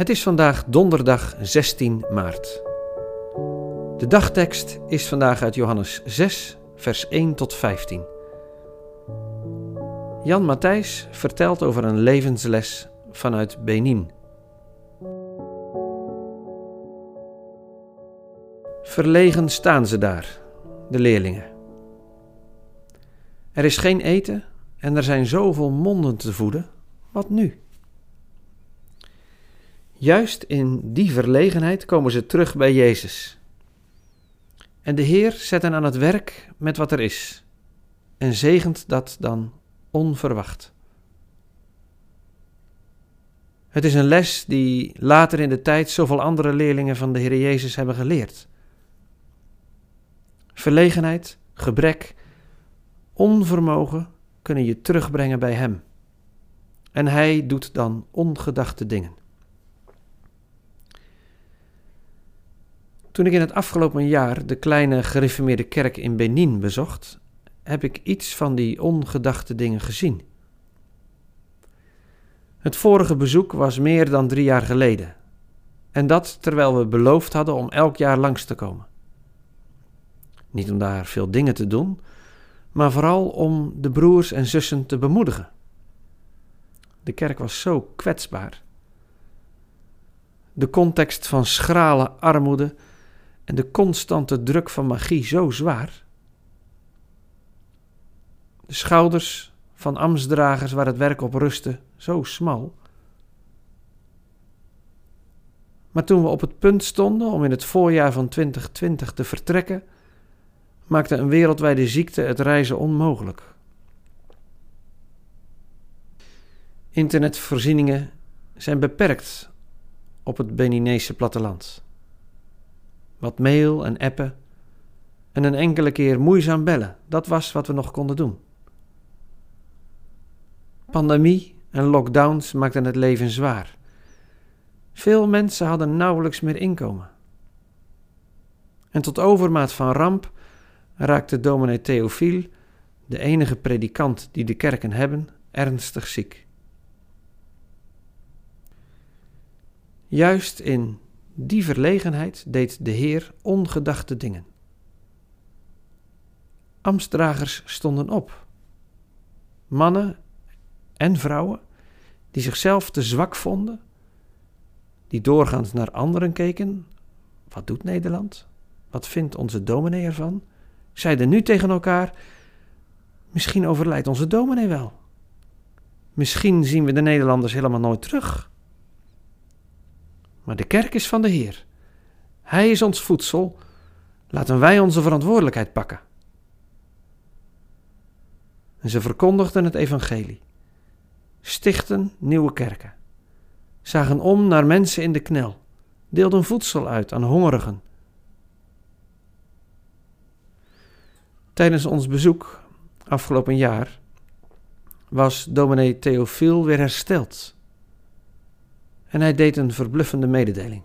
Het is vandaag donderdag 16 maart. De dagtekst is vandaag uit Johannes 6, vers 1 tot 15. Jan Matthijs vertelt over een levensles vanuit Benin. Verlegen staan ze daar, de leerlingen. Er is geen eten en er zijn zoveel monden te voeden. Wat nu? Juist in die verlegenheid komen ze terug bij Jezus. En de Heer zet hen aan het werk met wat er is en zegent dat dan onverwacht. Het is een les die later in de tijd zoveel andere leerlingen van de Heer Jezus hebben geleerd. Verlegenheid, gebrek, onvermogen kunnen je terugbrengen bij Hem. En Hij doet dan ongedachte dingen. Toen ik in het afgelopen jaar de kleine gereformeerde kerk in Benin bezocht, heb ik iets van die ongedachte dingen gezien. Het vorige bezoek was meer dan drie jaar geleden. En dat terwijl we beloofd hadden om elk jaar langs te komen. Niet om daar veel dingen te doen, maar vooral om de broers en zussen te bemoedigen. De kerk was zo kwetsbaar. De context van schrale armoede en de constante druk van magie zo zwaar. De schouders van ambtsdragers waar het werk op rustte zo smal. Maar toen we op het punt stonden om in het voorjaar van 2020 te vertrekken, maakte een wereldwijde ziekte het reizen onmogelijk. Internetvoorzieningen zijn beperkt op het Beninese platteland. Wat mail en appen en een enkele keer moeizaam bellen, dat was wat we nog konden doen. Pandemie en lockdowns maakten het leven zwaar. Veel mensen hadden nauwelijks meer inkomen. En tot overmaat van ramp raakte dominee Theofiel, de enige predikant die de kerken hebben, ernstig ziek. Juist in die verlegenheid deed de Heer ongedachte dingen. Amstdragers stonden op. Mannen en vrouwen die zichzelf te zwak vonden, die doorgaans naar anderen keken. Wat doet Nederland? Wat vindt onze dominee ervan? Zeiden nu tegen elkaar: Misschien overlijdt onze dominee wel. Misschien zien we de Nederlanders helemaal nooit terug. Maar de kerk is van de Heer. Hij is ons voedsel. Laten wij onze verantwoordelijkheid pakken. En ze verkondigden het evangelie, stichten nieuwe kerken, zagen om naar mensen in de knel, deelden voedsel uit aan hongerigen. Tijdens ons bezoek afgelopen jaar was dominee Theofiel weer hersteld en hij deed een verbluffende mededeling.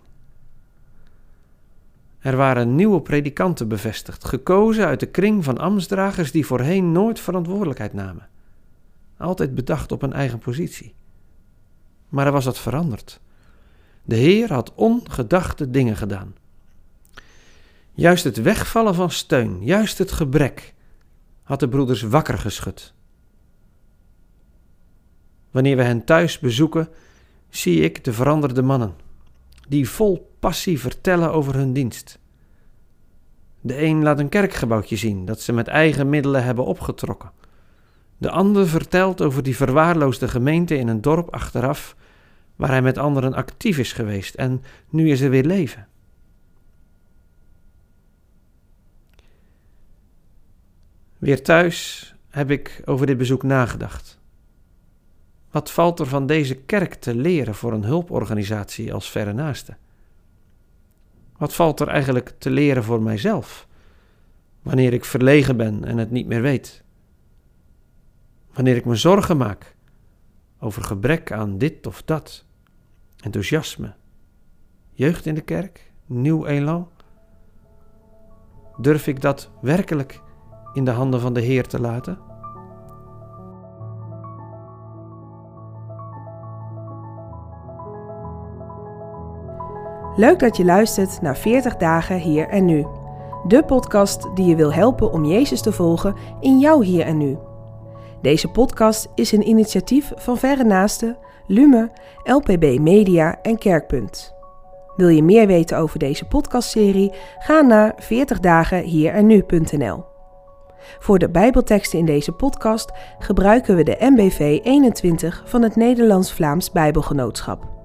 Er waren nieuwe predikanten bevestigd, gekozen uit de kring van ambtsdragers die voorheen nooit verantwoordelijkheid namen. Altijd bedacht op een eigen positie. Maar er was wat veranderd. De Heer had ongedachte dingen gedaan. Juist het wegvallen van steun, juist het gebrek, had de broeders wakker geschud. Wanneer we hen thuis bezoeken, zie ik de veranderde mannen, die vol passie vertellen over hun dienst. De een laat een kerkgebouwtje zien dat ze met eigen middelen hebben opgetrokken. De ander vertelt over die verwaarloosde gemeente in een dorp achteraf, waar hij met anderen actief is geweest en nu is er weer leven. Weer thuis heb ik over dit bezoek nagedacht. Wat valt er van deze kerk te leren voor een hulporganisatie als Verre Naaste? Wat valt er eigenlijk te leren voor mijzelf, wanneer ik verlegen ben en het niet meer weet? Wanneer ik me zorgen maak over gebrek aan dit of dat, enthousiasme, jeugd in de kerk, nieuw elan? Durf ik dat werkelijk in de handen van de Heer te laten? Leuk dat je luistert naar 40 dagen hier en nu. De podcast die je wil helpen om Jezus te volgen in jouw hier en nu. Deze podcast is een initiatief van Verre Naasten, Lume, LPB Media en Kerkpunt. Wil je meer weten over deze podcastserie? Ga naar 40 dagen hier en nu.nl. Voor de Bijbelteksten in deze podcast gebruiken we de MBV 21 van het Nederlands-Vlaams Bijbelgenootschap.